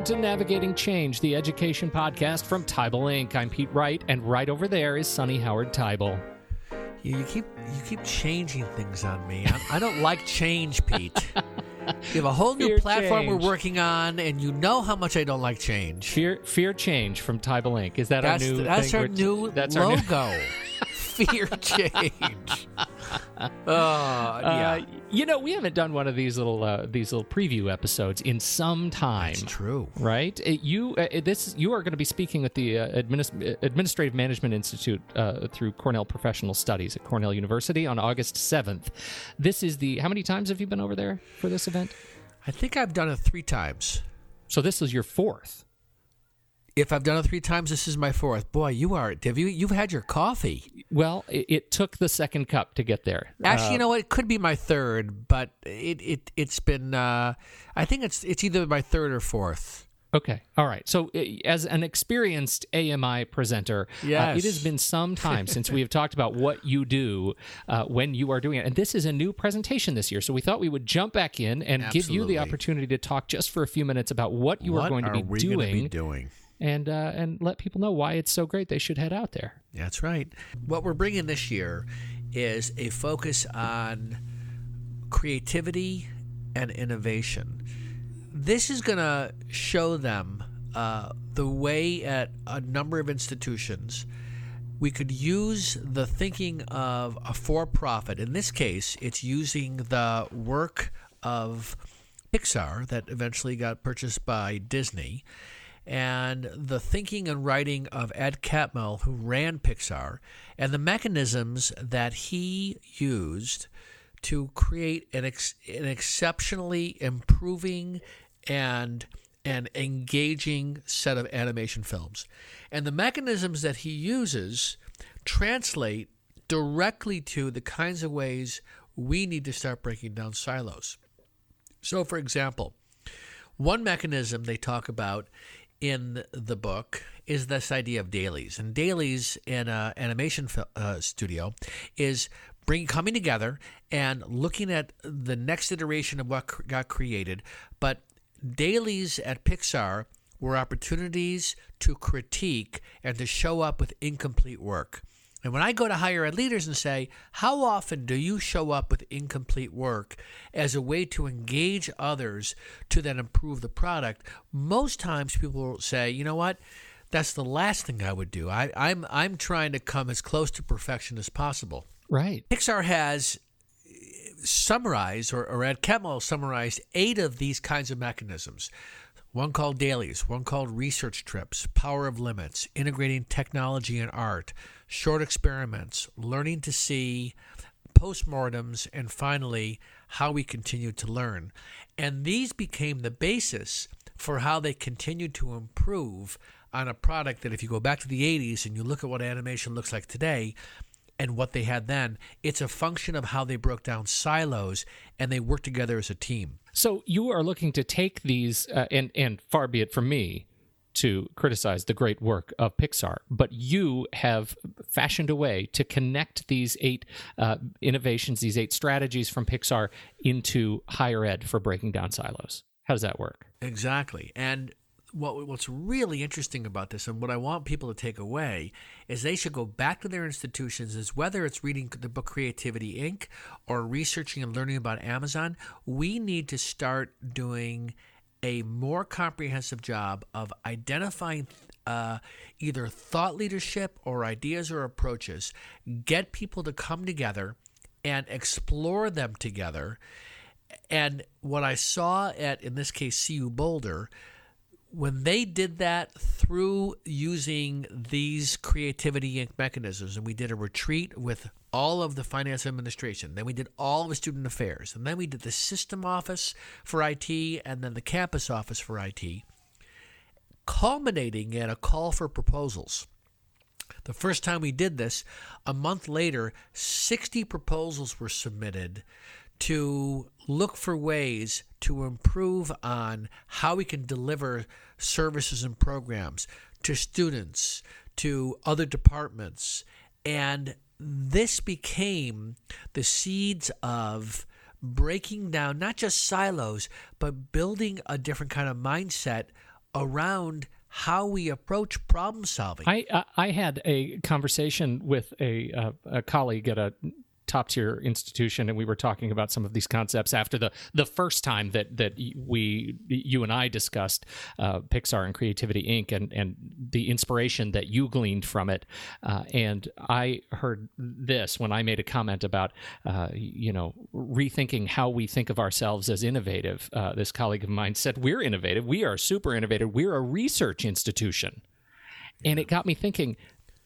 Welcome to Navigating Change, the education podcast from Teibel Inc. I'm Pete Wright, and right over there is Sunny Howard Teibel. You, you keep you keep changing things on me. I, I don't like change, Pete. You have a whole new Fear platform change. we're working on, and you know how much I don't like change. Fear, fear change from Teibel Inc. Is that That's our new? that's our new That's our new. logo. Fear change. oh yeah, Uh, you know, we haven't done one of these little uh, these little preview episodes in some time. it's true. right? It- you uh, this you are going to be speaking at the uh, Adminis- Administrative Management Institute uh, through Cornell Professional Studies at Cornell University on August seventh. This is the how many times have you been over there for this event? I think I've done it three times. So this is your fourth. If I've done it three times, this is my fourth. Boy, you are. Have you? You've had your coffee. Well, it, it took the second cup to get there. Actually, Uh, you know what? It could be my third, but it it it's been. Uh, I think it's it's either my third or fourth. Okay. All right. So, uh, as an experienced AMI presenter, uh, Yes. it has been some time since we have talked about what you do uh, when you are doing it. And this is a new presentation this year. So, we thought we would jump back in and give you the opportunity to talk just for a few minutes about what you what are going to be doing be doing? And, uh, and let people know why it's so great they should head out there. That's right. What we're bringing this year is a focus on creativity and innovation. This is going to show them uh, the way at a number of institutions we could use the thinking of a for profit. In this case, it's using the work of Pixar that eventually got purchased by Disney and the thinking and writing of Ed Catmull, who ran Pixar, and the mechanisms that he used to create an, ex- an exceptionally improving and an engaging set of animation films. And the mechanisms that he uses translate directly to the kinds of ways we need to start breaking down silos. So, for example, one mechanism they talk about in the book is this idea of dailies. And dailies in an animation uh, studio is bring coming together and looking at the next iteration of what got created. But dailies at Pixar were opportunities to critique and to show up with incomplete work. And when I go to higher ed leaders and say, How often do you show up with incomplete work as a way to engage others to then improve the product? Most times people will say, You know what? That's the last thing I would do. I, I'm, I'm trying to come as close to perfection as possible. Right. Pixar has eh, summarized, or, or Ed Catmull summarized, eight of these kinds of mechanisms. One called dailies, one called research trips, power of limits, integrating technology and art, short experiments, learning to see, postmortems, and finally, how we continue to learn. And these became the basis for how they continued to improve on a product that, if you go back to the 80s and you look at what animation looks like today, and what they had then, it's a function of how they broke down silos and they worked together as a team. So you are looking to take these, uh, and and far be it from me to criticize the great work of Pixar, but you have fashioned a way to connect these eight uh, innovations, these eight strategies from Pixar into higher ed for breaking down silos. How does that work? Exactly. And what what's really interesting about this and what I want people to take away is they should go back to their institutions is whether it's reading the book Creativity Inc. or researching and learning about Amazon, we need to start doing a more comprehensive job of identifying uh, either thought leadership or ideas or approaches, get people to come together and explore them together. And what I saw at, in this case, CU Boulder, when they did that through using these creativity mechanisms, and we did a retreat with all of the finance administration, then we did all of the student affairs, and then we did the system office for IT, and then the campus office for IT, culminating in a call for proposals. The first time we did this, a month later, 60 proposals were submitted to look for ways to improve on how we can deliver services and programs to students, to other departments. And this became the seeds of breaking down not just silos, but building a different kind of mindset around how we approach problem solving. I I, had a conversation with a uh, a colleague at a top tier institution, and we were talking about some of these concepts after the the first time that that we you and I discussed uh, Pixar and Creativity Inc. and and the inspiration that you gleaned from it. Uh, and I heard this when I made a comment about uh, you know rethinking how we think of ourselves as innovative. Uh, this colleague of mine said, "We're innovative. We are super innovative. We're a research institution," and it got me thinking.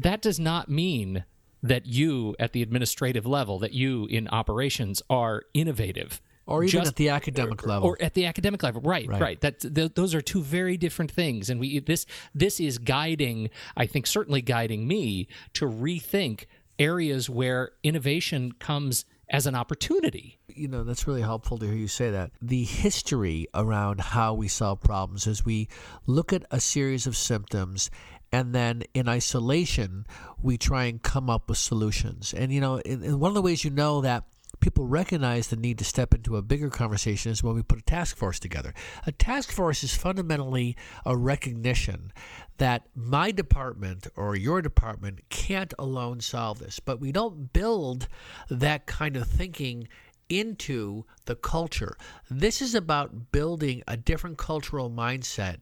That does not mean that you at the administrative level, that you in operations are innovative. or even just- at the academic level. Or at the academic level, right? Right. Right. That th- those are two very different things, and we this this is guiding. I think certainly guiding me to rethink areas where innovation comes as an opportunity. you know that's really helpful to hear you say that the history around how we solve problems is we look at a series of symptoms and then in isolation we try and come up with solutions. And you know in, in one of the ways you know that people recognize the need to step into a bigger conversation is when we put a task force together. A task force is fundamentally a recognition that my department or your department can't alone solve this. But we don't build that kind of thinking into the culture. This is about building a different cultural mindset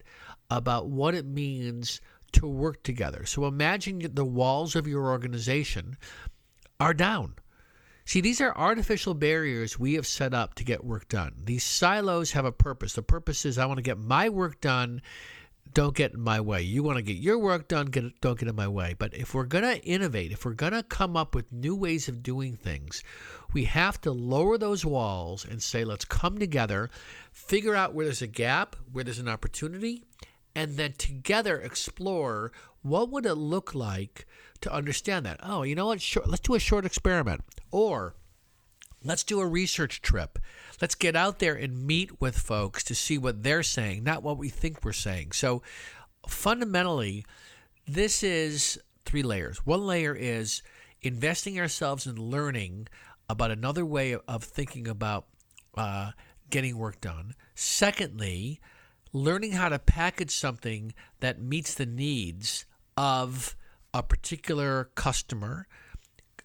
about what it means to work together. So imagine the walls of your organization are down. See, these are artificial barriers we have set up to get work done. These silos have a purpose. The purpose is I want to get my work done. Don't get in my way. You want to get your work done, get don't get in my way. But if we're going to innovate, if we're going to come up with new ways of doing things, we have to lower those walls and say, let's come together, figure out where there's a gap, where there's an opportunity, and then together explore what would it look like to understand that. Oh, you know what? Let's do a short experiment. Or Let's do a research trip. Let's get out there and meet with folks to see what they're saying, not what we think we're saying. So, fundamentally, this is three layers. One layer is investing ourselves in learning about another way of- of thinking about uh, getting work done. Secondly, learning how to package something that meets the needs of a particular customer,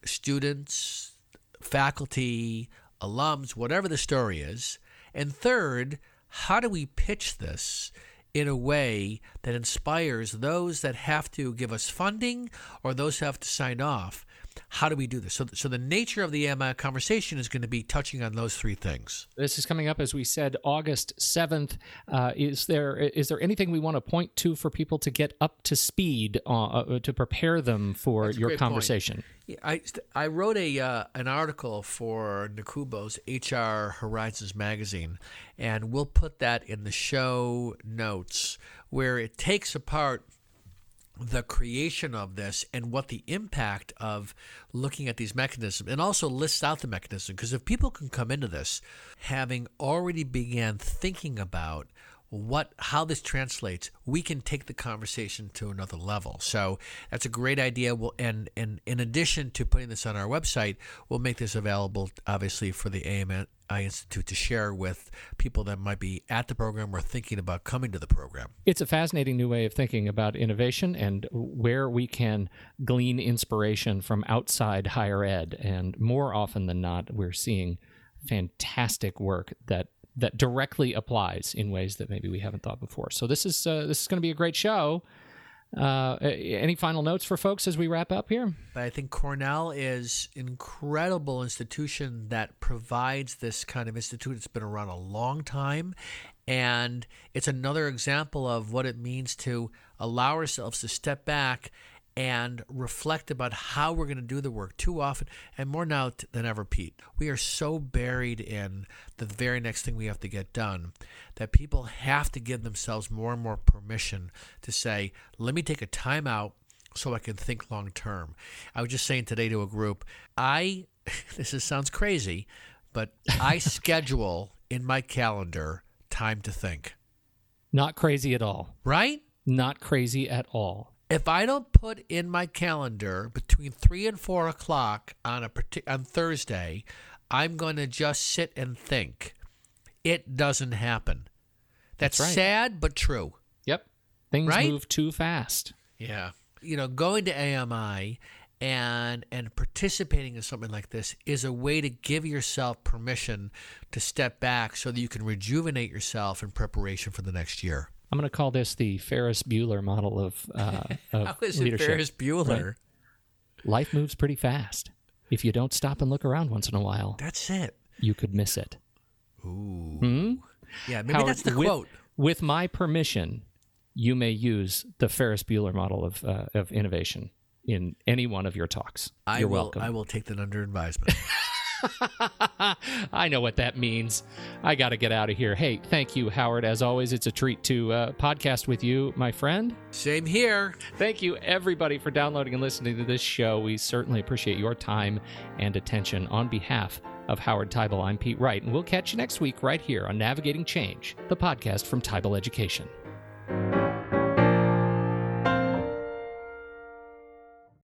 students, faculty, alums, whatever the story is. And third, how do we pitch this in a way that inspires those that have to give us funding or those who have to sign off? How do we do this? So, so the nature of the EMA conversation is going to be touching on those three things. This is coming up, as we said, August seventh. Uh, is there is there anything we want to point to for people to get up to speed uh, uh, to prepare them for That's your conversation? Yeah, I, I wrote a uh, an article for NACUBO's HR Horizons magazine, and we'll put that in the show notes where it takes apart the creation of this and what the impact of looking at these mechanisms and also lists out the mechanism because if people can come into this having already began thinking about what how this translates we can take the conversation to another level. So that's a great idea. We'll, and and in addition to putting this on our website we'll make this available obviously for the AMI Institute to share with people that might be at the program or thinking about coming to the program. It's a fascinating new way of thinking about innovation and where we can glean inspiration from outside higher ed. And more often than not, we're seeing fantastic work that that directly applies in ways that maybe we haven't thought before. So this is uh, this is going to be a great show. Uh, any final notes for folks as we wrap up here? But I think Cornell is incredible institution that provides this kind of institute. It's been around a long time, and it's another example of what it means to allow ourselves to step back and reflect about how we're going to do the work too often and more now t- than ever pete we are so buried in the very next thing we have to get done that people have to give themselves more and more permission to say let me take a time out so I can think long term. I was just saying today to a group, I this is, sounds crazy, but I schedule in my calendar time to think. Not crazy at all. Right? Not crazy at all. If I don't put in my calendar between three and four o'clock on a on Thursday, I'm going to just sit and think. It doesn't happen. That's, That's right. sad but true. Yep. Things Right? move too fast. Yeah. You know, going to AMI and and participating in something like this is a way to give yourself permission to step back so that you can rejuvenate yourself in preparation for the next year. I'm going to call this the Ferris Bueller model of, uh, of How is it. Ferris Bueller? Life moves pretty fast. If you don't stop and look around once in a while, That's it. you could miss it. Ooh. Hmm? Yeah, maybe Howard, that's the with, quote. With my permission, you may use the Ferris Bueller model of uh, of innovation in any one of your talks. I You're will welcome. I will take that under advisement. I know what that means. I got to get out of here. Hey, thank you, Howard. As always, it's a treat to uh, podcast with you, my friend. Same here. Thank you, everybody, for downloading and listening to this show. We certainly appreciate your time and attention. On behalf of Howard Teibel, I'm Pete Wright, and we'll catch you next week right here on Navigating Change, the podcast from Teibel Education.